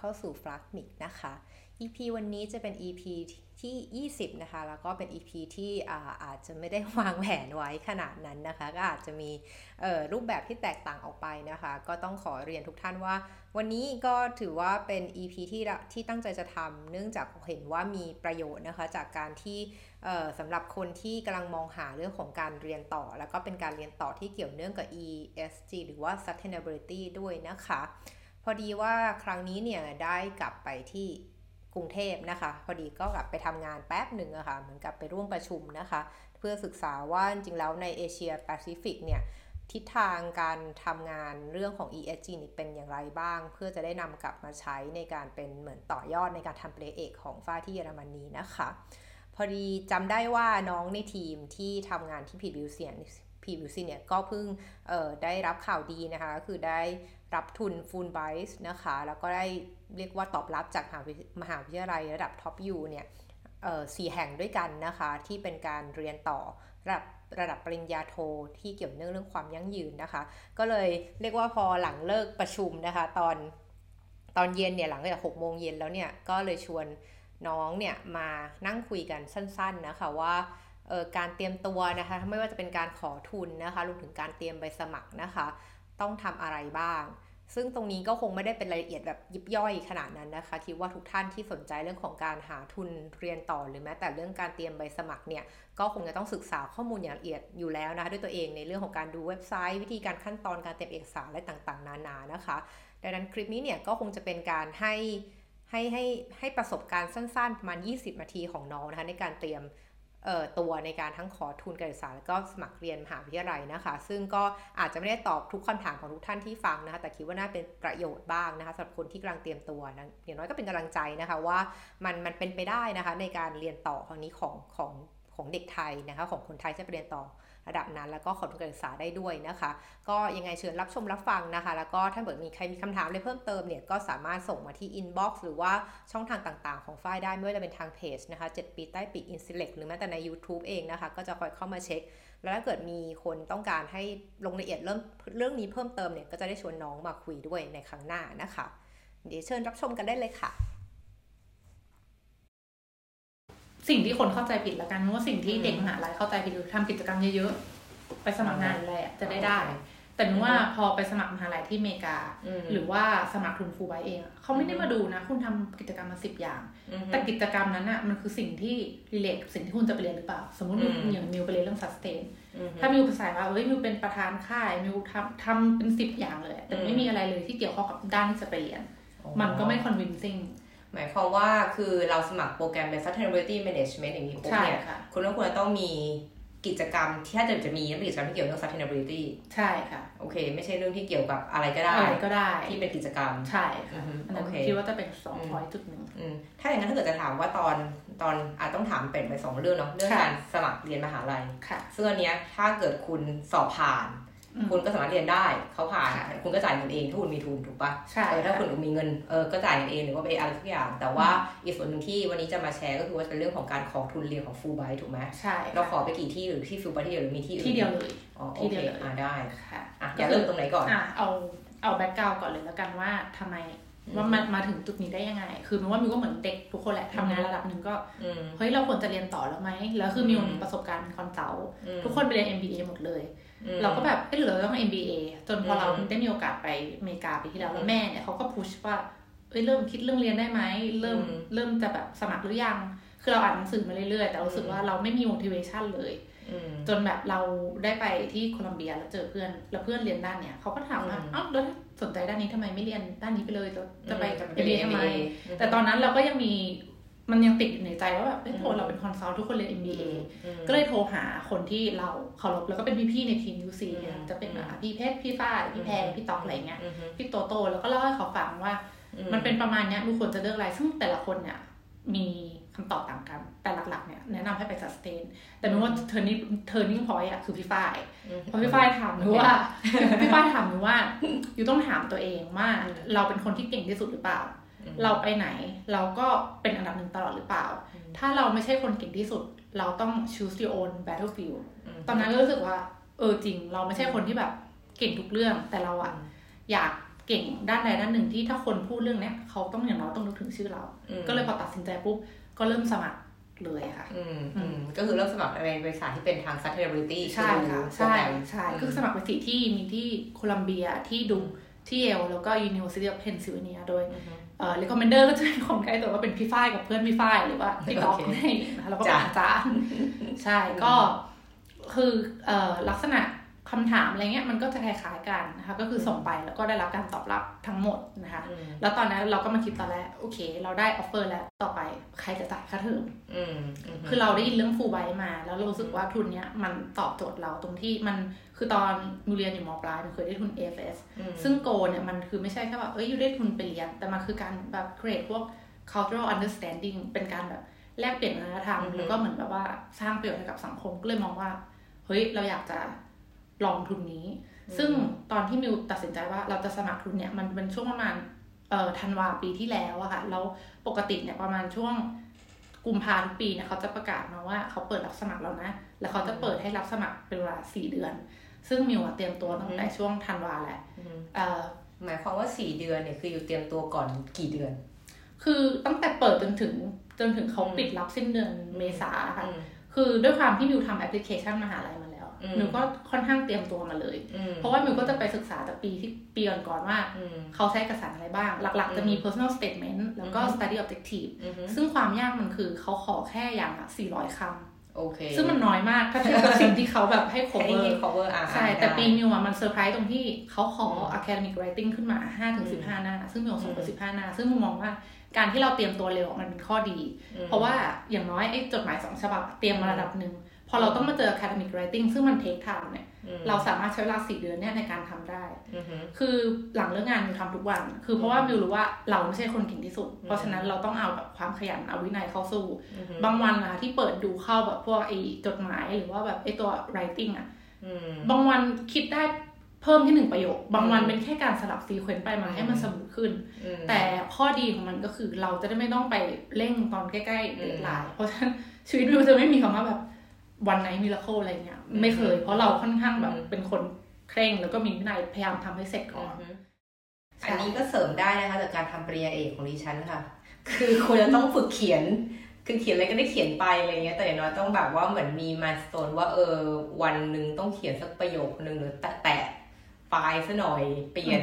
เข้าสู่ f l u g m i c นะคะ EP วันนี้จะเป็น EP ที่ 20 นะคะ แล้วก็เป็น EP ที่อาอาจจะไม่ได้วางแผนไว้ขนาดนั้นนะคะ ก็อาจจะมีรูปแบบที่แตกต่างออกไปนะคะ ก็ต้องขอเรียนทุกท่านว่า วันนี้ก็ถือว่าเป็น EP ที่ที่ตั้งใจจะทำเนื่องจากเห็นว่ามีประโยชน์นะคะ จากการที่สำหรับคนที่กำลังมองหาเรื่องของการเรียนต่อ แล้วก็เป็นการเรียนต่อที่เกี่ยวเนื่องกับ ESG หรือว่า sustainability ด้วยนะคะ พอดีว่าครั้งนี้เนี่ยได้กลับไปที่กรุงเทพนะคะ พอดีก็กลับไปทำงานแป๊บหนึ่งอะค่ะเหมือนกับไปร่วมประชุมนะคะ เพื่อศึกษาว่าจริงแล้วในเอเชียแปซิฟิกเนี่ยทิศทางการทำงานเรื่องของ ESG นี่เป็นอย่างไรบ้าง เพื่อจะได้นำกลับมาใช้ในการเป็นเหมือนต่อยอดในการทำโปรเจกต์ของฝ้ายที่เยอรมนีนะคะ พอดีจำได้ว่าน้องในทีมที่ทำงานที่ PwC เนี่ย PwC เนี่ยก็เพิ่งได้รับข่าวดีนะคะก็คือได้รับทุนฟูลไบส์นะคะ แล้วก็ได้เรียกว่าตอบรับจากมหาวิทยาลัยระดับ top U เนี่ยสี่แห่งด้วยกันนะคะ ที่เป็นการเรียนต่อระดับระดับปริญญาโทที่เกี่ยวเนื่องเรื่องความยั่งยืนนะคะ ก็เลยเรียกว่าพอหลังเลิกประชุมนะคะ ตอนตอนเย็นเนี่ยหลังจากหกโมงเย็นแล้วเนี่ยก็เลยชวนน้องเนี่ยมานั่งคุยกันสั้น ๆนะคะว่า การเตรียมตัวนะคะไม่ว่าจะเป็นการขอทุนนะคะรวมถึงการเตรียมใบสมัครนะคะ ต้องทำอะไรบ้าง ซึ่งตรงนี้ก็คงไม่ได้เป็นรายละเอียดแบบยิบย่อยขนาดนั้นนะคะ คิดว่าทุกท่านที่สนใจเรื่องของการหาทุนเรียนต่อหรือแม้แต่เรื่องการเตรียมใบสมัครเนี่ยก็คงจะต้องศึกษาข้อมูลอย่างละเอียดอยู่แล้วนะคะด้วยตัวเองในเรื่องของการดูเว็บไซต์ วิธีการขั้นตอนการเตรียมเอกสารอะต่างๆ นานานะคะ ดังนั้นคลิปนี้เนี่ยก็คงจะเป็นการให้ให้ให้ให้ประสบการณ์สั้นๆประมาณ 20 นาทีของน้องนะคะในการเตรียม ตัวในการทั้งขอทุนการศึกษาแล้วก็สมัครเรียนมหาวิทยาลัยนะคะ ซึ่งก็อาจจะไม่ได้ตอบทุกคำถามของทุกท่านที่ฟังนะคะ แต่คิดว่าน่าเป็นประโยชน์บ้างนะคะสำหรับคนที่กำลังเตรียมตัวนะอย่างน้อยก็เป็นกำลังใจนะคะว่ามันมันเป็นไปได้นะคะในการเรียนต่อครั้งนี้ของของของเด็กไทยนะคะของคนไทยจะไปเรียนต่อ ระดับนั้น แล้วก็ขอทุนการศึกษาได้ด้วยนะคะ ก็ยังไงเชิญรับชมรับฟังนะคะ แล้วก็ถ้าเกิดมีใครมีคำถามอะไรเพิ่มเติมเนี่ยก็สามารถส่งมาที่ inbox หรือว่าช่องทางต่างๆ ของฝ้ายได้ไม่ว่าจะเป็นทางเพจนะคะ7ปีใต้ปีก Inselect หรือแม้แต่ใน YouTube เองนะคะ ก็จะคอยเข้ามาเช็ค แล้วถ้าเกิดมีคนต้องการให้ลงละเอียดเรื่องเรื่องนี้เพิ่มเติมเนี่ยก็จะได้ชวนน้องมาคุยด้วยในครั้งหน้านะคะเดี๋ยวเชิญรับชมกันได้เลยค่ะ สิ่งที่คนเข้าใจผิดละกันว่าสิ่งที่เด็กมหาลัยเข้าใจผิดคือทำกิจกรรมเยอะๆ ไปสมัครงานอะไรจะได้ได้ แต่นึกว่าพอไปสมัครมหาลัยที่อเมริกา หรือว่าสมัครทุนฟูไบเองเขาไม่ได้มาดูนะ คุณทำกิจกรรมมาสิบอย่าง แต่กิจกรรมนั้นอะมันคือสิ่งที่รีเลทสิ่งที่คุณจะไปเรียนหรือเปล่า สมมติอย่างมิวไปเรียนเรื่องสัสเตนถ้ามิวภาษาว่าเฮ้ยมิวเป็นประธานค่ายมิวทำทำเป็นสิบอย่างเลย แต่ไม่มีอะไรเลยที่เกี่ยวข้องกับด้านที่จะไปเรียน มันก็ไม่คอนวินซิ่ง หมายความว่าคือเราสมัครโปรแกรมเป็น sustainability management อย่างนี้ปุ๊บเนี่ยคุณก็ควรจะต้องมีกิจกรรมที่ถ้าจะมีกิจกรรมที่เกี่ยวกับเรื่อง sustainability ใช่ค่ะโอเค ไม่ใช่เรื่องที่เกี่ยวกับอะไรก็ได้อะไรก็ได้ที่เป็นกิจกรรมใช่ค่ะอันนั้นคิดว่าจะเป็นสองพอยจุดหนึ่งถ้าอย่างนั้นถ้าเกิดจะถามว่าตอนตอนอาจต้องถามเป็นไปสองเรื่องเนาะเรื่องการสมัครเรียนมหาลัยซึ่งอันเนี้ยถ้าเกิดคุณสอบผ่าน คุณก็สามารถเรียนได้เขาผ่านคุณก็จ่ายเงินเองถ้าคุณมีทุนถูกปะใช่ถ้าคุณมีเงินเออก็จ่ายเงินเองหรือว่าไปอะไรทุกอย่าง แต่ว่าอีกส่วนหนึ่งที่วันนี้จะมาแชร์ก็คือว่าเป็นเรื่องของการขอทุนเรียนของฟูลไบถูกไหมใช่เราขอไปกี่ที่หรือที่ฟูลไบที่เดียวหรือมีที่อื่นที่เดียวเลยอ๋อโอเคอ่าได้ค่ะอยากเริ่มตรงไหนก่อนอะเอาเอา background ก่อนเลยแล้วกันว่าทำไม ว่ามันมาถึงจุดนี้ได้ยังไง คือมิวว่ามิวก็เหมือนเด็กทุกคนแหละทำงานระดับหนึ่งก็เฮ้ยเราควรจะเรียนต่อแล้วไหมแล้วคือมิวประสบการณ์เป็น consult ทุกคนไปเรียน MBA หมดเลย เราก็แบบเอ้หรือเราต้อง MBA จนพอเราได้มีโอกาสไปอเมริกาไปที่แล้วแล้วแม่เนี่ยเขาก็ push ว่าเอ้ยเริ่มคิดเรื่องเรียนได้ไหมเริ่มเริ่มจะแบบสมัครหรือยัง คือเราอ่านหนังสือมาเรื่อยๆแต่รู้สึกว่าเราไม่มี motivation เลย จนแบบเราได้ไปที่โคลัมเบียแล้วเจอเพื่อนแล้วเพื่อนเรียนด้านเนี้ยเขาก็ถามว่าอ้าวแล้วสนใจด้านนี้ทำไมไม่เรียนด้านนี้ไปเลยจะจะไปกับเรียนทำไมแต่ตอนนั้นเราก็ยังมีมันยังติดอยู่ในใจว่าแบบโทรเราเป็น consult ทุกคนเรียน MBA ก็เลยโทรหาคนที่เราเคารพแล้วก็เป็นพี่ๆในทีม UC เนี่ยจะเป็นพี่เพชรพี่ฝ้ายพี่แพรพี่ตอกอะไรเงี้ยพี่โตโตแล้วก็เล่าให้เขาฟังว่า มันเป็นประมาณเนี้ยทุกคนจะเลือกอะไรซึ่งแต่ละคนเนี่ยมี คำตอบต่างกัน แต่หลักๆเนี่ยแนะนำให้ไปสแตนแต่ไม่ว่า turning turning point อะคือพี่ฝ้ายพอพี่ฝ้ายถามหนูว่าพี่ฝ้ายถามหนูว่า you ต้องถามตัวเองว่าเราเป็นคนที่เก่งที่สุดหรือเปล่า เราไปไหนเราก็เป็นอันดับหนึ่งตลอดหรือเปล่า ถ้าเราไม่ใช่คนเก่งที่สุด เราต้อง choose your own battlefield ตอนนั้นก็รู้สึกว่า เออจริง เราไม่ใช่คนที่แบบเก่งทุกเรื่อง แต่เราอะอยากเก่งด้านใดด้านหนึ่งที่ถ้าคนพูดเรื่องเนี้ยเขาต้องอย่างน้อยต้องนึกถึงชื่อเรา ก็เลยพอตัดสินใจปุ๊บ ก็เริ่มสมัครเลยค่ะ อืมอืมก็คือเริ่มสมัครในบริษัทที่เป็นทาง sustainability ใช่ค่ะ ใช่ใช่คือสมัครไปสี่ที่มีที่โคลัมเบียที่ดุงที่เยลแล้วก็ University of Pennsylvania โดยเอ่อ recommender ก็จะเป็นคนใกล้ตัวว่าเป็นพี่ฝ้ายกับเพื่อนพี่ฝ้ายหรือว่าพี่ก๊อฟให้นะคะแล้วก็เป็นอาจารย์ ใช่ก็คือเอ่อลักษณะ คำถามอะไรเงี้ยมันก็จะคล้ายๆกันนะคะก็คือส่งไปแล้วก็ได้รับการตอบรับทั้งหมดนะคะแล้วตอนนั้นเราก็มาคิดตอนแรกโอเค เราได้ offer แล้วต่อไปใครจะจ่ายค่าเทอมคือเราได้ยินเรื่องฟูไบมา แล้วเรารู้สึกว่าทุนเนี้ยมันตอบโจทย์เราตรงที่มันคือตอนมิวเรียนอยู่มปลายมันเคยได้ทุน AFS ซึ่ง goal เนี่ยมันคือไม่ใช่แค่ว่าเอ้ยอยู่ได้ทุนไปเรียนแต่มันคือการแบบ create พวก cultural understanding เป็นการแบบแลกเปลี่ยนวัฒนธรรมแล้วก็เหมือนแบบว่าสร้างประโยชน์ให้กับสังคมก็เลยมองว่าเฮ้ยเราอยากจะ ลองทุนนี้ ซึ่งตอนที่มิวตัดสินใจว่าเราจะสมัครทุนเนี่ยมันเป็นช่วงประมาณเอ่อธันวาปีที่แล้วอะค่ะแล้วปกติเนี่ยประมาณช่วงกุมภาทุกปีเนี่ยเขาจะประกาศมาว่าเขาเปิดรับสมัครแล้วนะ แล้วเขาจะเปิดให้รับสมัครเป็นเวลาสี่เดือน ซึ่งมิวเตรียมตัวตั้งแต่ช่วงธันวาแหละหมายความว่าสี่เดือนเนี่ยคืออยู่เตรียมตัวก่อนกี่เดือน คือตั้งแต่เปิดจนถึงจนถึงเขาปิดรับสิ้นเดือนเมษาค่ะ คือด้วยความที่มิวทำแอปพลิเคชันมหาลัยมา มิวก็ค่อนข้างเตรียมตัวมาเลย เพราะว่ามิวก็จะไปศึกษาจากปีที่ปีก่อนๆว่า เขาใช้เอกสารอะไรบ้าง หลักๆ จะมี personal statement แล้วก็ study objective ซึ่งความยากมันคือเขาขอแค่อย่างละ400คำโอเค ซึ่งมันน้อยมากถ้าเทียบกับสิ่งที่เขาแบบให้ cover ใช่ แต่ปีมิวอะมันเซอร์ไพรส์ตรงที่เขาขอ academic writing ขึ้นมา5ถึง15 หน้า ซึ่งมิวส่งไป15 หน้า ซึ่งมิวมองว่าการที่เราเตรียมตัวเร็วมันเป็นข้อดี เพราะว่าอย่างน้อยไอ้จดหมายสองฉบับเตรียมมาระดับหนึ่ง พอเราต้องมาเจอ academic writing ซึ่งมัน take time เนี่ย เราสามารถใช้เวลาสี่เดือนเนี่ยในการทำได้ คือหลังเลิกงานมิวทำทุกวัน คือเพราะว่ามิวรู้ว่าเราไม่ใช่คนเก่งที่สุด เพราะฉะนั้นเราต้องเอาแบบความขยันเอาวินัยเข้าสู้ บางวันนะที่เปิดดูเข้าแบบพวกไอ้จดหมายหรือว่าแบบไอ้ตัว writing อะบางวันคิดได้เพิ่มที่หนึ่งประโยค บางวันเป็นแค่การสลับ sequence ไปมาให้มัน smooth ขึ้น แต่ข้อดีของมันก็คือเราจะได้ไม่ต้องไปเร่งตอนใกล้ๆ deadline เพราะฉะนั้นชีวิตมิวจะไม่มีคำว่าแบบ one night miracle อะไรเงี้ยไม่เคย เพราะเราค่อนข้างแบบเป็นคนเคร่งแล้วก็มีวินัยพยายามทำให้เสร็จก่อน อันนี้ก็เสริมได้นะคะจากการทำปริญญาเอกของดิฉันค่ะ คือคุณจะต้องฝึกเขียน คือเขียนอะไรก็ได้เขียนไปอะไรเงี้ย แต่อย่างน้อยต้องแบบว่าเหมือนมี milestone ว่าเออวันหนึ่งต้องเขียนสักประโยคหนึ่งหรือแตะแตะไฟล์ซะหน่อยเปลี่ยน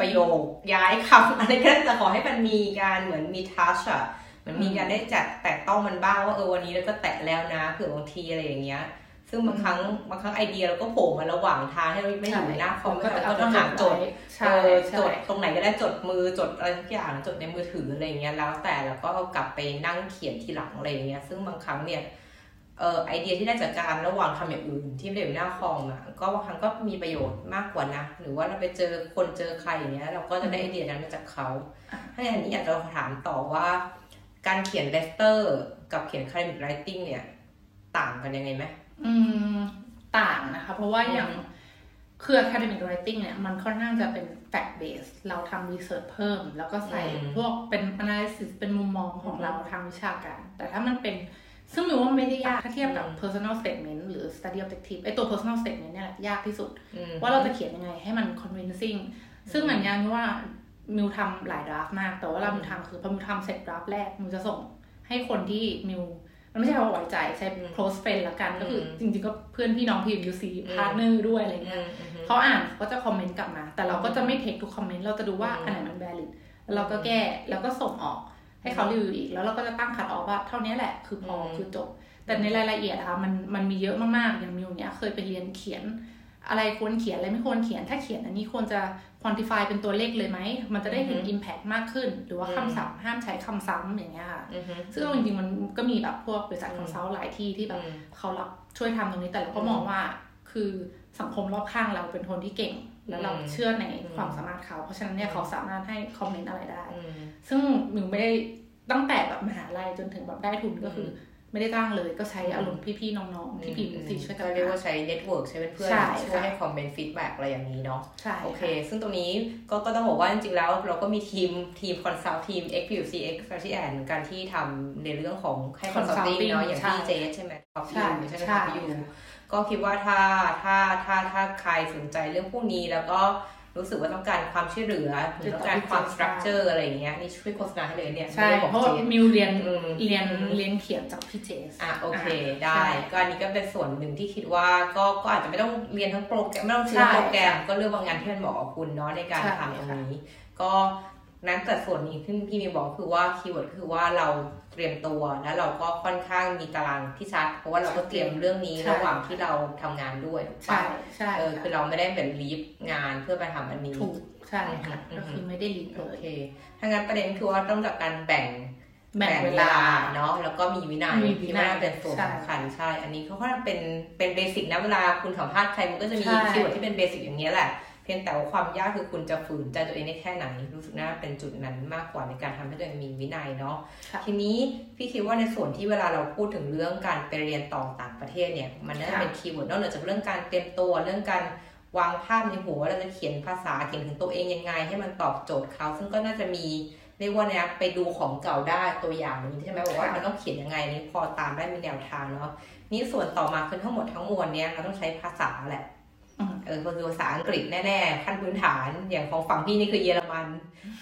ประโยคย้ายคำอะไรก็จะขอให้มันมีการเหมือนมีทัชอะ มันมีการได้จัดแตะต้องมันบ้างว่าเออวันนี้เราก็แตะแล้วนะเผื่อบางทีอะไรอย่างเงี้ย ซึ่งบางครั้งบางครั้งไอเดียเราก็โผล่มาระหว่างทางให้เราไม่อยู่ในหน้าคอมก็ต้องหาจดเออจดตรงไหนก็ได้จดมือจดอะไรทุกอย่างจดในมือถืออะไรเงี้ยแล้วแต่แล้วก็กลับไปนั่งเขียนทีหลังอะไรเงี้ยซึ่งบางครั้งเนี่ยเออไอเดียที่ได้จากการระหว่างทำอย่างอื่น ที่ไม่ได้อยู่หน้าคอมอะก็บางครั้งก็มีประโยชน์มากกว่านะหรือว่าเราไปเจอคนเจอใครอย่างเงี้ยเราก็จะได้ไอเดียนั้นมาจากเขาถ้าอย่างนี้อยากจะถามต่อว่า การเขียน letter กับเขียน academic writing เนี่ยต่างกันยังไงไหมอืมต่างนะคะ เพราะว่าอย่างคือ academic writing เนี่ย มันค่อนข้างจะเป็น fact base เราทำ research เพิ่ม แล้วก็ใส่พวกเป็น analysis เป็นมุมมองของเราทางวิชาการ แต่ถ้ามันเป็นซึ่งมิวว่าไม่ได้ยากถ้าเทียบกับ personal statement หรือ study objective ไอ้ตัว personal statement เนี่ยแหละยากที่สุด ว่าเราจะเขียนยังไงให้มัน convincing ซึ่งอันนี้ว่า มิวทำหลาย draft มาก แต่ว่าเรามิวทำคือพอมิวทำเสร็จ draft แรกมิวจะส่งให้คนที่มิวมันไม่ใช่ว่าไว้ใจใช้ close friend ละกันก็คือจริงๆก็เพื่อนพี่น้องทีมยูซี partner ด้วยอะไรเงี้ยเขาอ่านเขาจะคอมเมนต์กลับมา แต่เราก็จะไม่ take ทุกคอมเมนต์เราจะดูว่าอันไหนมัน valid แล้วเราก็แก้แล้วก็ส่งออกให้เขารีวิวอีก แล้วเราก็จะตั้งคัดออกว่าเท่านี้แหละคือพอคือจบ แต่ในรายละเอียดนะคะมันมันมีเยอะมากๆอย่างมิวเนี้ยเคยไปเรียนเขียน อะไรควรเขียนอะไรไม่ควรเขียน ถ้าเขียนอันนี้ควรจะ quantify เป็นตัวเลขเลยไหม มันจะได้เห็น impact มากขึ้น หรือว่าคำศัพท์ห้ามใช้คำซ้ำอย่างเงี้ยค่ะซึ่งจริงๆมันก็มีแบบพวกบริษัทคอนซัลท์หลายที่ที่แบบเขารับช่วยทำตรงนี้แต่เราก็มองว่าคือสังคมรอบข้างเราเป็นคนที่เก่ง แล้วเราเชื่อในความสามารถเขา เพราะฉะนั้นเนี่ยเขาสามารถให้คอมเมนต์อะไรได้ ซึ่งมิวไม่ได้ตั้งแต่แบบมหาลัยจนถึงแบบได้ทุนก็คือ ไม่ได้จ้างเลยก็ใช้อารมณ์พี่ๆน้องๆ ที่พิมพ์สิช่วยกันเรียกว่าใช้ network ใช้เป็นเพื่อนช่วยให้คอมเมนต์ feedback อะไรอย่างนี้เนาะใช่โอเค ซึ่งตรงนี้ก็ก็ต้องบอกว่าจริงๆแล้ว เราก็มีทีมทีม consult ทีม x p u c x s t r a t e g y เหมือนกันที่ทำในเรื่องของให้ consulting เนาะอย่างที่เจใช่ไหมท็อปยูใช่ไหมท็อปยูก็คิดว่าถ้าถ้าถ้าถ้าใครสนใจเรื่องพวกนี้แล้วก็ รู้สึกว่าต้องการความช่วยเหลือหรือต้องการความ structure อะไรอย่างเงี้ยนี่ช่วยโฆษณาให้เลยเนี่ยใช่ไม่ได้บอกเพราะว่าจมิวเรียนอืมเรียนเรียนเขียนจากพี่เจสอะโอเคอะได้ใช่ก็อันนี้ก็เป็นส่วนหนึ่งที่คิดว่าก็ก็อาจจะไม่ต้องเรียนทั้งโปรแกรมไม่ต้องซื้อใช่โปรแกรมก็เลือกบางงานที่มันเหมาะกับคุณเนาะในการใช่ทำตรงนี้ ก็ นั้นแต่ส่วนนี้ที่พี่มิวบอกคือว่า keyword คือว่าเราเตรียมตัวแล้วเราก็ค่อนข้างมีตารางที่ชัด เพราะว่าเราก็เตรียมเรื่องนี้ใช่ระหว่างที่เราทำงานด้วยถูกใช่ปะใช่เออคือเราไม่ได้เป็น leave งานเพื่อไปทำอันนี้ถูกใช่ค่ะอืมก็คือไม่ได้ leave เลโอเคถ้างั้นประเด็นคือว่าต้องจากการแบ่งแบ่งเวลาเนาะแล้วก็มีวินัยมีวิที่นัยว่าเป็นส่วนใช่สำคัญใช่ อันนี้เขาก็เป็นเป็นเบสิกนะเวลาคุณสัมภาษณ์ใครมันก็จะมีใช่ keyword ที่เป็น basic อย่างนี้แหละเพียงแต่ว่าความยากคือคุณจะฝืนใจตัวเองได้แค่ไหน รู้สึกน่าเป็นจุดนั้นมากกว่าในการทำให้ตัวเองมีวินัยเนาะค่ะทีนี้พี่คิดว่าในส่วนที่เวลาเราพูดถึงเรื่องการไปเรียนต่อต่างประเทศเนี่ย มันน่าจะค่ะเป็น keyword นอกเหนือจากเรื่องการเตรียมตัวเรื่องการวางภาพในหัวว่าเราจะเขียนภาษาเขียนถึงตัวเองยังไง ให้มันตอบโจทย์เขา ซึ่งก็น่าจะมีเรียกว่าเนี่ยไปดูของเก่าได้ตัวอย่างนี้ใช่ไหมบอกว่าค่ะมันต้องเขียนยังไงนี่พอตามได้มีแนวทางเนาะนี่ส่วนต่อมาคือทั้งหมดทั้งมวลเนี่ยเราต้องใช้ภาษาแหละ อืมเออก็คือภาษาอังกฤษแน่ๆขั้นพื้นฐานอย่างของฝั่งพี่นี่คือเยอรมัน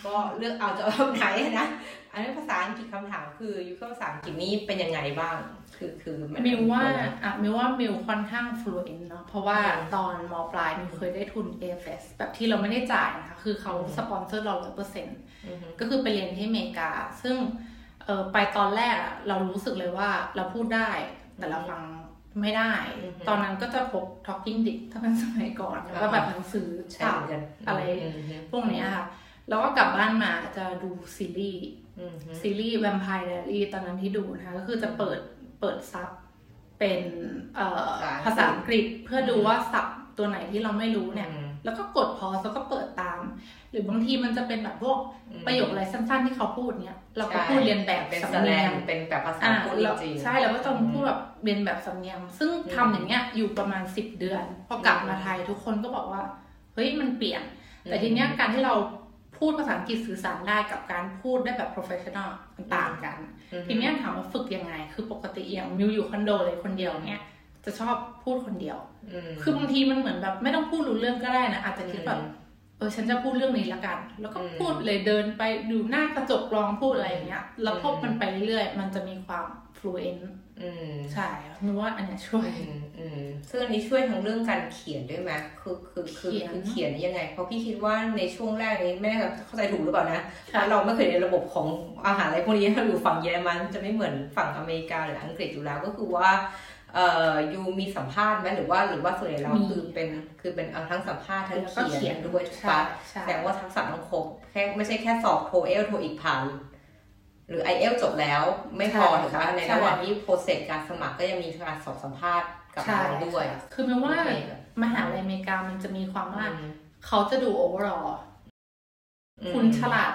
ก็เลือกเอาจะเอาแบบไหนนะอันนี้ภาษาอังกฤษคำถามคือยูเข้าภาษาอังกฤษนี่เป็นยังไงบ้าง คือคือมันมิวว่าอะมิวว่ามิวค่อนข้าง fluent เนาะเพราะว่าอืมตอนมปลายมิวเคยได้ทุน AFS แบบที่เราไม่ได้จ่ายนะคะ คือเขาอืมสปอนเซอร์เราร้อยเปอร์เซ็นต์อือฮึก็คือไปเรียนที่อเมริกา ซึ่งเออไปตอนแรกอะเรารู้สึกเลยว่าเราพูดได้แต่เราฟัง ไม่ได้อือฮึตอนนั้นก็จะพก talking dick ถ้าเป็นสมัยก่อนแล้วก็แบบหนังสือใช่เหมือนกันอะไรอืมฮึพวกเนี้ยค่ะ แล้วก็กลับบ้านมาจะดูซีรีส์อืมฮึซีรีส์ Vampire Diary ตอนนั้นที่ดูนะคะก็คือจะเปิดเปิดซับเป็นเอ่อภาษาอังกฤษเพื่อดูว่าศัพท์ตัวไหนที่เราไม่รู้เนี่ยอืมแล้วก็กดพอแล้วก็เปิดตาม หรือบางทีมันจะเป็นแบบพวกอืมประโยคอะไรสั้นๆที่เขาพูดเนี่ยเราก็ใช่พูดเรียนแบบเป็นสำแสดเนียงงเป็นแบบภาษาอ่าพูดเราจริงๆใช่เราก็ต้องพูดแบบ เรียนแบบสำเนียง ซึ่งทำอย่างเงี้ยอยู่ประมาณสิบเดือนพอกลับมาไทยทุกคนก็บอกว่า เฮ้ยมันเปลี่ยน แต่ทีเนี้ยการที่เราพูดภาษาอังกฤษสื่อสารได้กับการพูดได้แบบ professional มันต่างกันอืมฮึทีเนี้ยถามว่าฝึกยังไง คือปกติอย่างมิวอยู่คอนโดเลยคนเดียวเนี่ยจะชอบพูดคนเดียวอืมคือบางทีมันเหมือนแบบไม่ต้องพูดรู้เรื่องก็ได้นะ อาจจะคิดแบบอืมเออฉันจะพูดเรื่องนี้ละกัน แล้วก็อืมพูดเลยเดินไปดูหน้ากระจกลองพูดอะไรอย่างเงี้ย แล้วพบอืมมันไปเรื่อยๆ มันจะมีความ fluent อืม ใช่มิวว่าอันเนี้ยช่วยอืมอืมซึ่งอันนี้ช่วยทั้งเรื่องการเขียนด้วยไหมคือคือคือเขียนคือเขียนยังไง เพราะพี่คิดว่าในช่วงแรกนี้ไม่แน่ใจเข้าใจถูกหรือเปล่านะเพค่ะราะเราไม่เคยในระบบของอาหารอะไรพวกนี้ถ้าอยู่ฝั่งเยอรมันจะไม่เหมือนฝั่งอเมริกาหรืออังกฤษอยู่แล้วก็คือว่าเอ่อยูมีสัมภาษณ์ไหมหรือว่าหรือว่าส่วนใหญ่เรามีคือเป็นคือเป็นเอาทั้งสัมภาษณ์ทั้งแล้วก็เขีเขียยนนด้วยถูกใช่ปะใช่แสดงว่าทักษะต้องครบแค่ไม่ใช่แค่สอบ TOEFL TOEIC ผ่าน หรือ i อเอลจบแล้วไม่พอใช่ถูกปะในใช่ระหว่างที่ process การสมัครก็ยังมีการสอบสัมภาษณ์กับใช่เราด้วย คือมิวว่าโอเคมหาลัยอเมริกามันจะมีความว่าอืมเขาจะดู overall อืมคุณฉลาด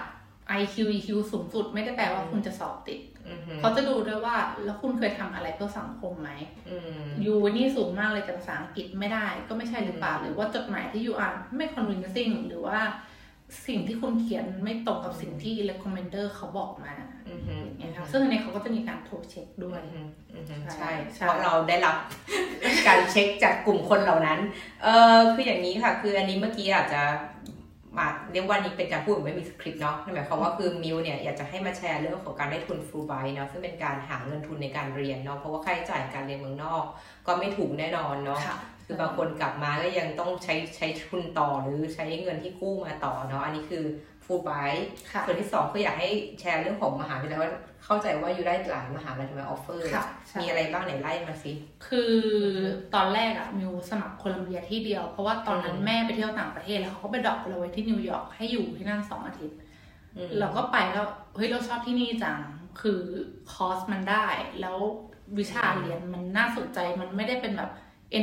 IQ EQ สูงสุด ไม่ได้แปลว่าคุณจะสอบติดอืมฮึเขาจะดูด้วยว่า แล้วคุณเคยทำอะไรเพื่อสังคมไหมอืม you นี่สูงมากเลยแต่ภาษาอังกฤษไม่ได้ ก็ไม่ใช่หรือเปล่าอืมหรือว่าจดหมายที่ you อ่านไม่ convincing หรือว่า สิ่งที่คุณเขียนไม่ตรงกับสิ่งที่ recommender เขาบอกมาอืมฮึอย่างเงี้ยค่ะซึ่งอันนี้เขาก็จะมีการโทรเช็คด้วยอืมฮึอืมฮึใช่ใช่ใช่เพราะเราได้รับการเช็คจากกลุ่มคนเหล่านั้น เออคืออย่างนี้ค่ะ คืออันนี้เมื่อกี้อาจจะมาเรียกว่านี้เป็นการพูดแบบไม่มีสคริปต์เนาะนั่นหมายความว่าคือมิวเนี่ยอยากจะให้มาแชร์เรื่องของการได้ทุนฟูลไบเนาะซึ่งเป็นการหาเงินทุนในการเรียนเนาะเพราะว่าค่าใช้จ่ายการเรียนเมืองนอก ก็ไม่ถูกแน่นอนเนาะ ค่ะคือบางคนกลับมาก็ยังต้องใช้ใช้ทุนต่อหรือใช้เงินที่กู้มาต่อเนาะอันนี้คือฟูลไบค่ะส่วนที่สองคืออยากให้แชร์เรื่องของมหาวิทยาลัยว่าเข้าใจว่า you ได้หลายมหาลัยทำไม offer ค่ะใช่มีอะไรบ้างไหนไล่มาสิ คือตอนแรกอะมิวสมัครโคลัมเบียที่เดียว เพราะว่าตอนนั้นอืมแม่ไปเที่ยวต่างประเทศแล้วเขาก็ไป drop เราไว้ที่นิวยอร์กให้อยู่ที่นั่นสองอาทิตย์อืมเราก็ไปแล้วเฮ้ยเราชอบที่นี่จังคือคอร์สมันได้ แล้ววิชาเรียนมันน่าสนใจมันไม่ได้เป็นแบบ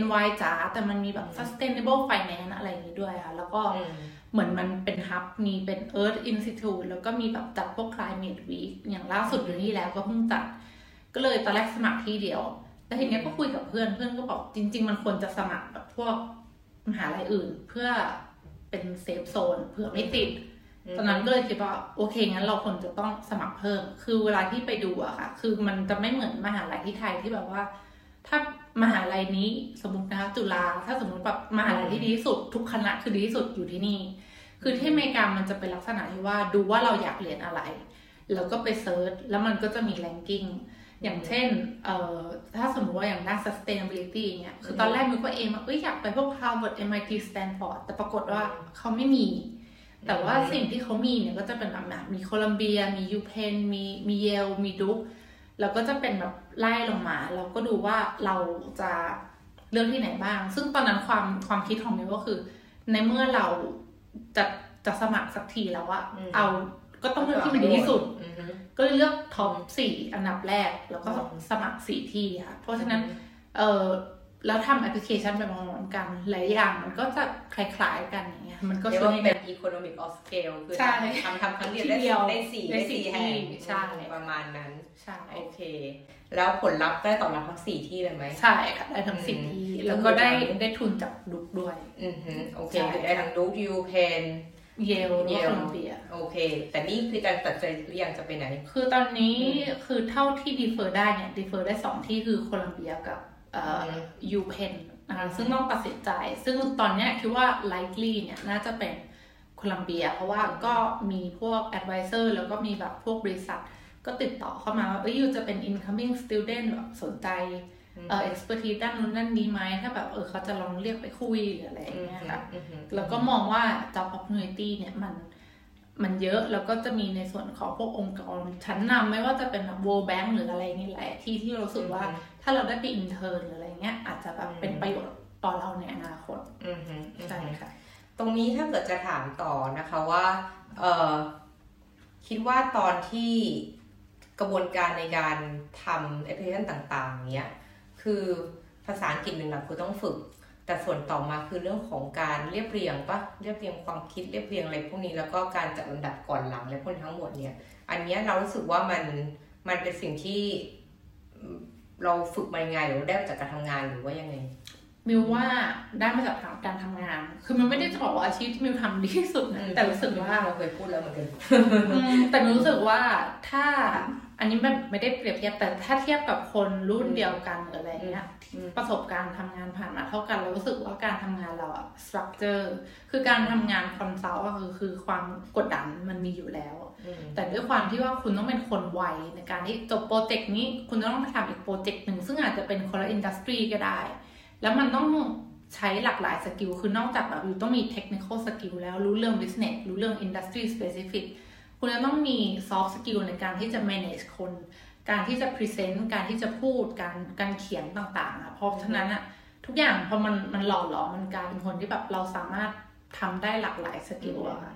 NY จ๋าแต่มันมีแบบ sustainable finance อะไรอย่างนี้ด้วยค่ะ แล้วก็อืมเหมือนมันเป็นฮับมีเป็น Earth Institute แล้วก็มีแบบจัดพวก climate week อย่างล่าสุดอยู่นี่แล้วก็เพิ่งจัด ก็เลยตอนแรกสมัครที่เดียว แต่ทีเนี้ยก็คุยกับเพื่อนเพื่อนก็บอกจริง ๆ มันควรจะสมัครแบบพวกมหาลัยอื่นเพื่อเป็นเซฟโซนเผื่อไม่ติดตอนนั้นก็เลยคิดว่าโอเคงั้นเราควรจะต้องสมัครเพิ่ม คือเวลาที่ไปดูอะค่ะ คือมันจะไม่เหมือนมหาลัยที่ไทยที่แบบว่า ถ้ามหาลัยนี้สมมตินะคะจุฬาถ้าสมมติแบบมหาลัยที่ดีที่สุด ทุกคณะคือดีที่สุดอยู่ที่นี่ คือที่อเมริกามันจะเป็นลักษณะที่ว่าดูว่าเราอยากเรียนอะไร แล้วก็ไป search แล้วมันก็จะมี ranking อย่างเช่นเอ่อถ้าสมมติว่าอย่างด้าน sustainability เนี่ยคือตอนแรกมิวก็เองว่าเอ้ยอยากไปพวก Harvard MIT Stanford แต่ปรากฏว่าเขาไม่มี แต่ว่าสิ่งที่เขามีเนี่ยก็จะเป็นแบบมีโคลัมเบีย มี UPenn มีมีเยลมีดุ๊ก แล้วก็จะเป็นแบบไล่ลงมา เราก็ดูว่าเราจะเลือกที่ไหนบ้าง ซึ่งตอนนั้นความความคิดของมิวก็คือ ในเมื่อเราจะจะสมัครสักทีแล้วอะเอาก็ต้องเลือกที่มันดีที่สุด ก็เลยเลือกท็อปสี่อันดับแรก แล้วก็สมัครสี่ที่ค่ะ เพราะฉะนั้น เออ แล้วทำแอปพลิเคชันไปพร้อมๆกัน หลายอย่างมันก็จะคล้ายๆกันอย่างเงี้ยมันก็ช่วยเป็น economic of scale คือทำทำครั้งเดียวได้ได้สี่ได้สี่แห่งใช่ประมาณนั้นใช่โอเค แล้วผลลัพธ์ได้ตอบรับทั้งสี่ที่เลยไหมใช่ค่ะได้ทั้งสี่ที่แล้วก็ได้ได้ทุนจากดุ๊กด้วย อือฮึโอเคได้ทั้งดุ๊ก UPenn เยลโคลัมเบียโอเค แต่นี่คือการตัดใจหรือยังจะไปไหน คือตอนนี้คือเท่าที่ defer ได้เนี่ย defer ได้สองที่คือโคลัมเบียกับ UPenn นะคะซึ่งต้องตัดสินใจ ซึ่งตอนนี้คิดว่า likely เนี่ยน่าจะเป็นโคลัมเบีย เพราะว่าก็มีพวก advisor แล้วก็มีแบบพวกบริษัท ก็ติดต่อเข้ามาว่าเอ้ยยูจะเป็น incoming student แบบสนใจเอ่อ expertise ด้านนู้นด้านนี้ไหมถ้าแบบเออเขาจะลองเรียกไปคุยหรืออะไรอย่างเงี้ยค่ะแล้วก็มองว่า job opportunity เนี่ยมันมันเยอะแล้วก็จะมีในส่วนของพวกองค์กรชั้นนำไม่ว่าจะเป็นแบบ World Bank หรืออะไรนี่แหละที่ที่เราสึกว่า ถ้าเราได้ไปอินเทอร์หรืออะไรเงี้ยอาจจะแบบเป็นประโยชน์ต่อเราในอนาคตใช่ค่ะ ตรงนี้ถ้าเกิดจะถามต่อนะคะว่าเออคิดว่าตอนที่กระบวนการในการทำแอปพลิเคชันต่างๆเนี้ยคือภาษาอังกฤษหนึ่งหลักคือต้องฝึก แต่ส่วนต่อมาคือเรื่องของการเรียบเรียงปะเรียบเรียงความคิดเรียบเรียงอะไรพวกนี้แล้วก็การจัดลำดับก่อนหลังอะไรพวกทั้งหมดเนี่ย อันนี้เรารู้สึกว่ามันมันเป็นสิ่งที่ เราฝึกมายังไงหรือได้มาจากการทำงานหรือว่ายังไง มิวว่าได้มาจากการทำงาน คือมันไม่ได้จะบอกว่าอาชีพที่มิวทำดีที่สุดนะแต่รู้สึกว่าเราเคยพูดแล้วเหมือนกันแต่มิวรู้สึกว่าถ้าอันนี้มันไม่ได้เปรียบเทียบแต่ถ้าเทียบกับคนรุ่นเดียวกันหรืออะไรเงี้ยประสบการณ์ทำงานผ่านมาเท่ากันเรารู้สึกว่าการทำงานเราอะสตรัคเจอร์คือการทำงาน consult ก็คือคือความกดดันมันมีอยู่แล้ว แต่ด้วยความที่ว่าคุณต้องเป็นคนไวในการที่จบ project นี้ คุณต้องไปทำอีก project หนึ่งซึ่งอาจจะเป็นคนละ industry ก็ได้ แล้วมันต้องใช้หลากหลาย skill คือนอกจากแบบ you ต้องมี technique skill แล้วรู้เรื่อง business รู้เรื่อง industry specific คุณจะต้องมี soft skill ในการที่จะ manage คน การที่จะ present การที่จะพูด การการเขียนต่างๆอะเพราะฉะนั้นอะทุกอย่างพอมันมันหล่อหลอมมันกลายเป็นคนที่แบบเราสามารถทำได้หลากหลายสกิลอะค่ะ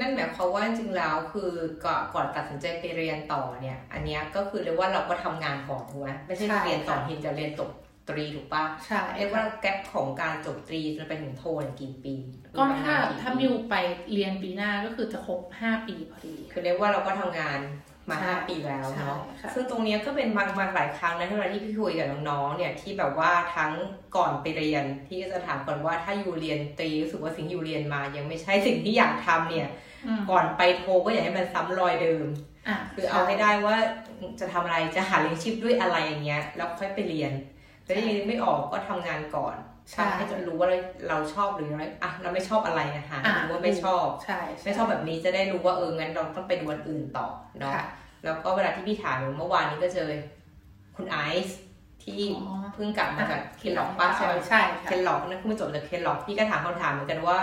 นั่นหมายความว่าจริงๆแล้วคือก่อนก่อนตัดสินใจไปเรียนต่อเนี่ย อันนี้ก็คือเรียกว่าเราก็ทำงานก่อนถูกไหมไม่ใช่เรียนต่อทีจะเรียนจบตรีถูกปะใช่เรียกว่าแกลของการจบตรีจะไปถึงโทนกี่ปี ก็ถ้าถ้ามิวไปเรียนปีหน้าก็คือจะครบห้าปีพอดี คือเรียกว่าเราก็ทำงาน มาห้าปีแล้วเนาะซึ่งตรงนี้ก็เป็นบางบางหลายครั้งนะที่เราที่พี่คุยกับน้องๆเนี่ยที่แบบว่าทั้งก่อนไปเรียนที่จะถามก่อนว่าถ้าอยู่เรียนตรีรู้สึกว่าสิ่งอยู่เรียนมา ยังไม่ใช่สิ่งที่อยากทำเนี่ย ก่อนไปโทก็อยากให้มันซ้ำรอยเดิมคือเอาให้ได้ว่าจะทำอะไรจะหาเลี้ยงชีพด้วยอะไรอย่างเงี้ยแล้วค่อยไปเรียนแต่ถ้ายังไม่ออกก็ทำงานก่อนทำให้จนรู้ว่าเราชอบหรืออะไรอะเราไม่ชอบอะไรนะคะรู้ว่าไม่ชอบใช่ไม่ชอบแบบนี้จะได้รู้ว่าเอองั้นเราต้องไปดูวันอื่นต่อเนาะ แล้วก็เวลาที่พี่ถามเมื่อวานนี้ก็เจอคุณไอซ์ที่เพิ่งกลับมาจากเคนล็อกป้าใช่ไหมใช่เคนล็อกนั่นคือไม่จบเลยเคนล็อกพี่ก็ถามคำถามเหมือนกันว่า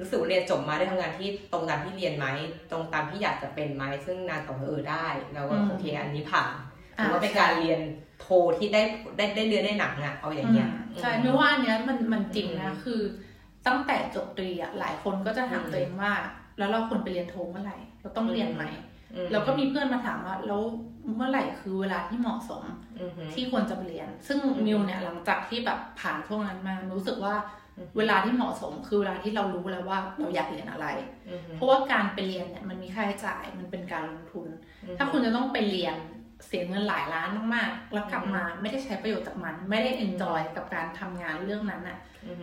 รู้สึกเรียนจบมาได้ทำงานที่ตรงตามที่เรียนไหมตรงตามที่อยากจะเป็นไหมซึ่งนานต่อเออได้แล้วก็โอเคอันนี้ผ่านถือว่าเป็นการเรียนโทที่ได้ได้ได้เรียนได้หนังอะเอาอย่างเงี้ยใช่ไม่ว่าอันเนี้ยมันมันจริงนะคือ ตั้งแต่จบตรีอะหลายคนก็จะถามตัวเองว่า แล้วเราควรไปเรียนโทเมื่อไหร่เราต้องเรียนไหม แล้วก็มีเพื่อนมาถามว่าแล้วเมื่อไหร่คือเวลาที่เหมาะสมที่ควรจะไปเรียน ซึ่งมิวเนี่ยหลังจากที่แบบผ่านช่วงนั้นมารู้สึกว่าเวลาที่เหมาะสมคือเวลาที่เรารู้แล้วว่าเราอยากเรียนอะไร เพราะว่าการไปเรียนเนี่ยมันมีค่าใช้จ่ายมันเป็นการลงทุน ถ้าคุณจะต้องไปเรียนเสียเงินหลายล้านมากๆ แล้วกลับมาไม่ได้ใช้ประโยชน์จากมัน ไม่ได้เอนจอยกับการทำงานเรื่องนั้นอะ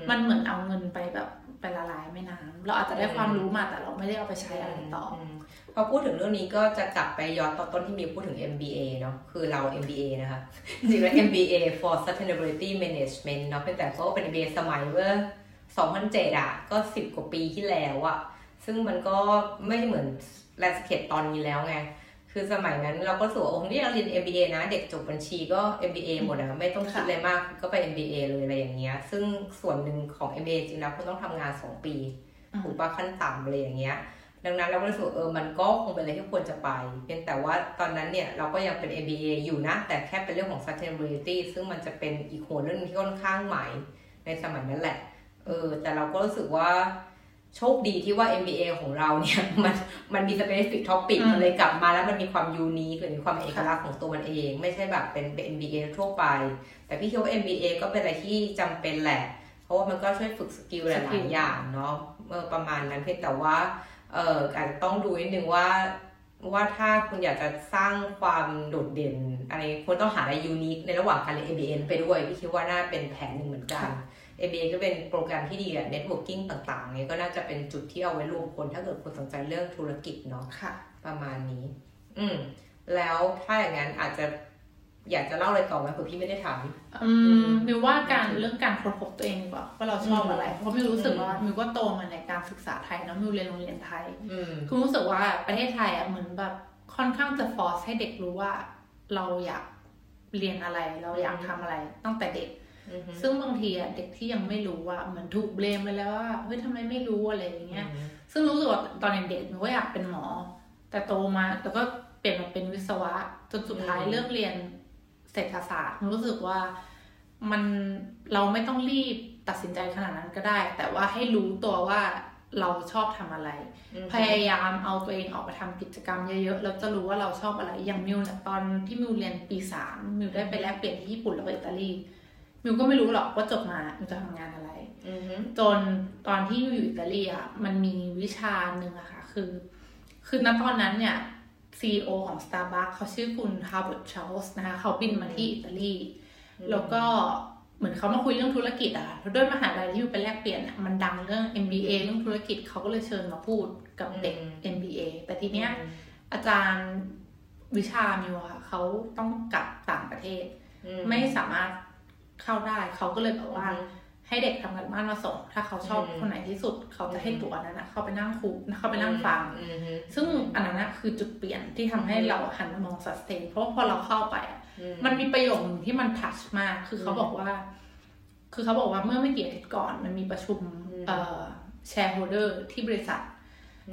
มันเหมือนเอาเงินไปแบบไปละลายแม่น้ำเราอาจจะได้ความรู้มาแต่เราไม่ได้เอาไปใช้อะไรต่อพ อพูดถึงเรื่องนี้ก็จะกลับไปย้อนตอนต้นที่มีพูดถึง MBA เนาะคือเรา MBA นะคะจริงๆแล้ว MBA for Sustainability Management เนาะเป็นแต่ก็เป็น MBA สมัยเมื่อ2007อะก็ 10 กว่าปีที่แล้วอะซึ่งมันก็ไม่เหมือนแลนสเคปตอนนี้แล้วไง คือสมัยนั้นเราก็สูว่าโอ้ที่เราเรียน MBA นะ เด็กจบบัญชีก็ MBA หมดอะไม่ต้องคิดอะไรมากก็ไป MBA เลยอะไรอย่างเงี้ย ซึ่งส่วนหนึ่งของ MBA จริงแล้วคุณต้องทำงาน 2 ปีถูกปะขั้นต่ำอะไรอย่างเงี้ย ดังนั้นเราก็รู้สึกเออมันก็คงเป็นอะไรที่ควรจะไป เพียงแต่ว่าตอนนั้นเนี่ยเราก็ยังเป็น MBA อยู่นะ แต่แค่เป็นเรื่องของ sustainability ซึ่งมันจะเป็นอีกหัวเรื่องที่ค่อนข้างใหม่ในสมัยนั้นแหละ เออ แต่เราก็รู้สึกว่าโชคดีที่ว่า MBA ของเราเนี่ย มันมันมี specific topic มันเลยกลับมาแล้วมันมีความยูนิคหรือมีความเอกลักษณ์ของตัวมันเอง ไม่ใช่แบบเป็นเป็น MBA ทั่วไป แต่พี่คิดว่า MBA ก็เป็นอะไรที่จำเป็นแหละ เพราะว่ามันก็ช่วยฝึกสกิลหลายๆอย่างเนาะเมื่อประมาณนั้นเพียงแต่ว่า เอออาจจะต้องดูนิดนึงว่าว่าถ้าคุณอยากจะสร้างความโดดเด่นอะไรคุณต้องหาอะไรยูนิคในระหว่างการเรียน MBA ไปด้วยพี่คิดว่าน่าเป็นแผนหนึ่งเหมือนกัน MBA ก็เป็นโปรแกรมที่ดีอะ networking ต่างๆเนี่ยก็น่าจะเป็นจุดที่เอาไว้รวมคน ถ้าเกิดคนสนใจเรื่องธุรกิจเนาะะประมาณนี้ อืมแล้วถ้าอย่างนั้นอาจจะ อยากจะเล่าอะไรต่อไหมเผื่อพี่ไม่ได้ถามอืมมิวว่าการเรื่องการค้นพบตัวเองดีกว่าว่าเราชอบอะไร เพราะมิวรู้สึกว่ามิวก็โตมาในการศึกษาไทยเนาะมิวเรียนโรงเรียนไทยคือรู้สึกว่าประเทศไทยอะเหมือนแบบค่อนข้างจะฟอร์สให้เด็กรู้ว่าเราอยากเรียนอะไรเราอยากทำอะไรตั้งแต่เด็ก ซึ่งบางทีอะเด็กที่ยังไม่รู้ว่าเหมือนถูกเบลมไปแล้วว่าเฮ้ยทำไมไม่รู้อะไรอย่างเงี้ย ซึ่งรู้สึกว่าตอนเด็กๆมิวก็อยากเป็นหมอ แต่โตมาแล้วก็เปลี่ยนมาเป็นวิศวะจนสุดท้ายเลือกเรียน เศรษฐศาสตร์รู้สึกว่ามันเราไม่ต้องรีบตัดสินใจขนาดนั้นก็ได้ แต่ว่าให้รู้ตัวว่าเราชอบทำอะไร พยายามเอาตัวเองออกไปทำกิจกรรมเยอะๆแล้วจะรู้ว่าเราชอบอะไรอย่างมิวเนี่ยตอนที่มิวเรียนปีสามมิวได้ไปแลกเปลี่ยนที่ญี่ปุ่นแล้วก็อิตาลีมิวก็ไม่รู้หรอกว่าจบมามิวจะทำงานอะไรจนตอนที่มิวอยู่อิตาลีอะมันมีวิชาหนึ่งอะค่ะ คือ คือณตอนนั้นเนี่ย CEO ของ Starbucks เขาชื่อคุณ Howard Schultz นะคะเขาบินมาที่อิตาลี แล้วก็เหมือนเขามาคุยเรื่องธุรกิจอะแล้วด้วยมหาลัยที่อยู่ไปแลกเปลี่ยนเนี่ยมันดังเรื่อง MBA เรื่องธุรกิจเขาก็เลยเชิญมาพูดกับเด็ก MBA แต่ทีเนี้ยอาจารย์วิชามิวค่ะเขาต้องกลับต่างประเทศ ไม่สามารถเข้าได้เขาก็เลยบอกว่า ให้เด็กทำกันบ้านมาส่ง ถ้าเขาชอบคนไหนที่สุด เขาจะให้ตัวนั้นนะเข้าไปนั่งคุเข้าไปนั่งฟัง ซึ่งอันนั้นนะคือจุดเปลี่ยนที่ทำให้เราหันมามองสัสเตนเพราะพอเราเข้าไป มันมีประโยคที่มันทัชมาก คือเขาบอกว่า คือเขาบอกว่าเมื่อไม่กี่อาทิตย์ก่อนมันมีประชุมเอ่อแชร์โฮเดอร์ที่บริษัท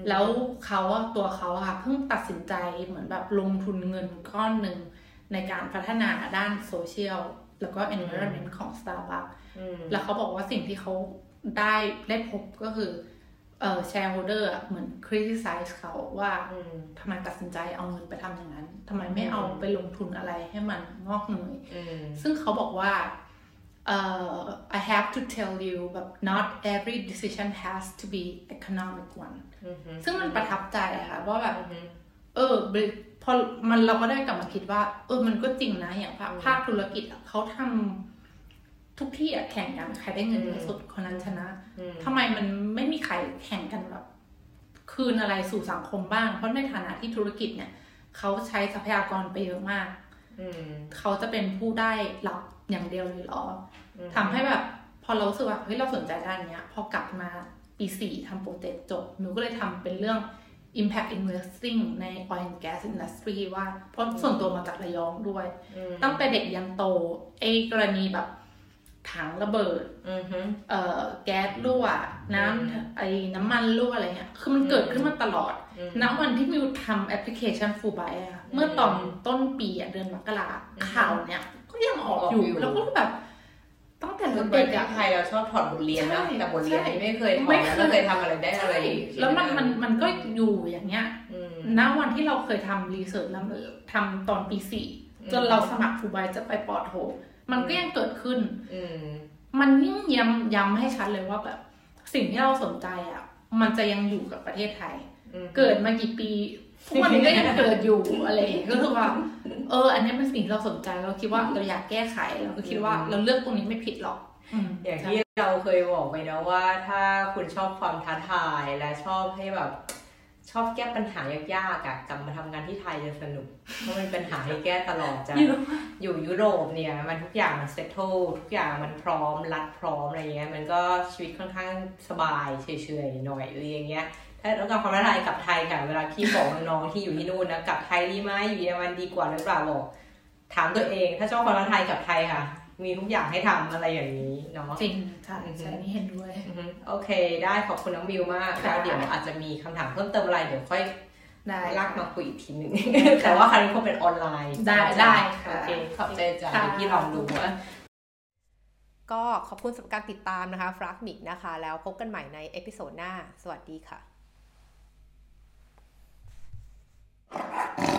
แล้วเขาตัวเขาค่ะเพิ่งตัดสินใจเหมือนแบบลงทุนเงินก้อนหนึ่งในการพัฒนาด้านโซเชียลแล้วก็ environment ของ Starbucks แล้วเขาบอกว่าสิ่งที่เขาได้ได้พบก็คือเออ shareholder เหมือน criticize เขาว่าทำไมตัดสินใจเอาเงินไปทำอย่างนั้นทำไมไม่เอาไปลงทุนอะไรให้มันงอกเงยซึ่งเขาบอกว่า uh, I have to tell you แบบ not every decision has to be economic one ซึ่งมันประทับใจอะค่ะว่าแบบเออพอมันเราก็ได้กลับมาคิดว่า เออมันก็จริงนะอย่างภาคธุรกิจเขาทำ ทุกที่อะแข่งกันใครได้เงินเยอะสุดคนนั้นชนะทำไมมันไม่มีใครแข่งกันแบบ คืนอะไรสู่สังคมบ้าง เพราะในฐานะที่ธุรกิจเนี่ยเขาใช้ทรัพยากรไปเยอะมากเขาจะเป็นผู้ได้รับอย่างเดียวเลยหรอทำให้แบบ พอเรารู้สึกว่าเฮ้ยเราสนใจด้านเนี้ย พอกลับมาปีสี่ทำ project จบหนูก็เลยทำเป็นเรื่อง impact investing ใน oil and gas industry ว่าเพราะส่วนตัวมาจากระยองด้วย ตั้งแต่เด็กยันโตไอ้กรณีแบบ ถังระเบิดเอ่อแก๊สรั่ว น้ำไอ้น้ำมันรั่วอะไรเงี้ย คือมันเกิดขึ้นมาตลอดณวันที่มิวทำแอปพลิเคชันฟูไบอะเมื่อตอนต้นปีอะเดือนมกราข่าวเนี้ยก็ยังออกอยู่ แล้วก็แบบตั้งแต่เด็กอะไทยเราชอบถอดบทเรียนนะแต่บทเรียนนี้ไม่เคยถอดไม่เคยทำอะไรได้อะไร แล้วมันมันมันก็อยู่อย่างเงี้ยณวันที่เราเคยทำรีเสิร์ชแล้วทำตอนปีสี่จนเราสมัครฟูไบจะไปปอดโท มันก็ยังเกิดขึ้นมันยิ่งย้ำย้ำให้ชัดเลยว่าแบบ สิ่งที่เราสนใจอะ มันจะยังอยู่กับประเทศไทย เกิดมากี่ปีทุกวันนี้ก็ยังเกิดอยู่อะไรก็คือว่า เออ อันนี้เป็นสิ่งที่เราสนใจเราคิดว่าเราอยากแก้ไขเราก็คิดว่าเราเลือกตรงนี้ไม่ผิดหรอกอย่างที่เราเคยบอกไปนะว่า ถ้าคุณชอบความท้าทายและชอบให้แบบ ชอบแก้ปัญหายากๆอะกลับมาทำงานที่ไทยจะสนุกเพราะมันปัญหาให้แก้ตลอดจะอยู่ยุโรปเนี่ย มันทุกอย่างมันเซตโตทุกอย่างมันพร้อมรัดพร้อมอะไรเงี้ยมันก็ชีวิตค่อนข้างสบายเฉยๆหน่อยอะไรอย่างเงี้ยถ้าต้องการความท้าทายกลับไทยค่ะ เวลาพี่บอกน้องๆที่อยู่ที่นู่นนะกลับไทยดีไหมอยู่เยอรมันดีกว่าหรือเปล่าบอกถามตัวเอง ถ้าชอบความท้าทายกลับไทยค่ะ มีทุกอย่างให้ทำอะไรอย่างนี้เนาะจริงค่ะใช่นี่เห็นด้วย โอเค ได้ขอบคุณน้องบิวมากแล้วเดี๋ยวอาจจะมีคำถามเพิ่มเติมอะไรเดี๋ยวค่อยได้ลากมาคุยอีกทีหนึ่งแต่ว่าครั้งนี้คงเป็นออนไลน์ ได้ได้โอเคขอบใจจ้ะที่ลองดูว่าก็ขอบคุณสำหรับการติดตามนะคะฟลักมิกนะคะ แล้วพบกันใหม่ในเอพิโซดหน้า สวัสดีค่ะ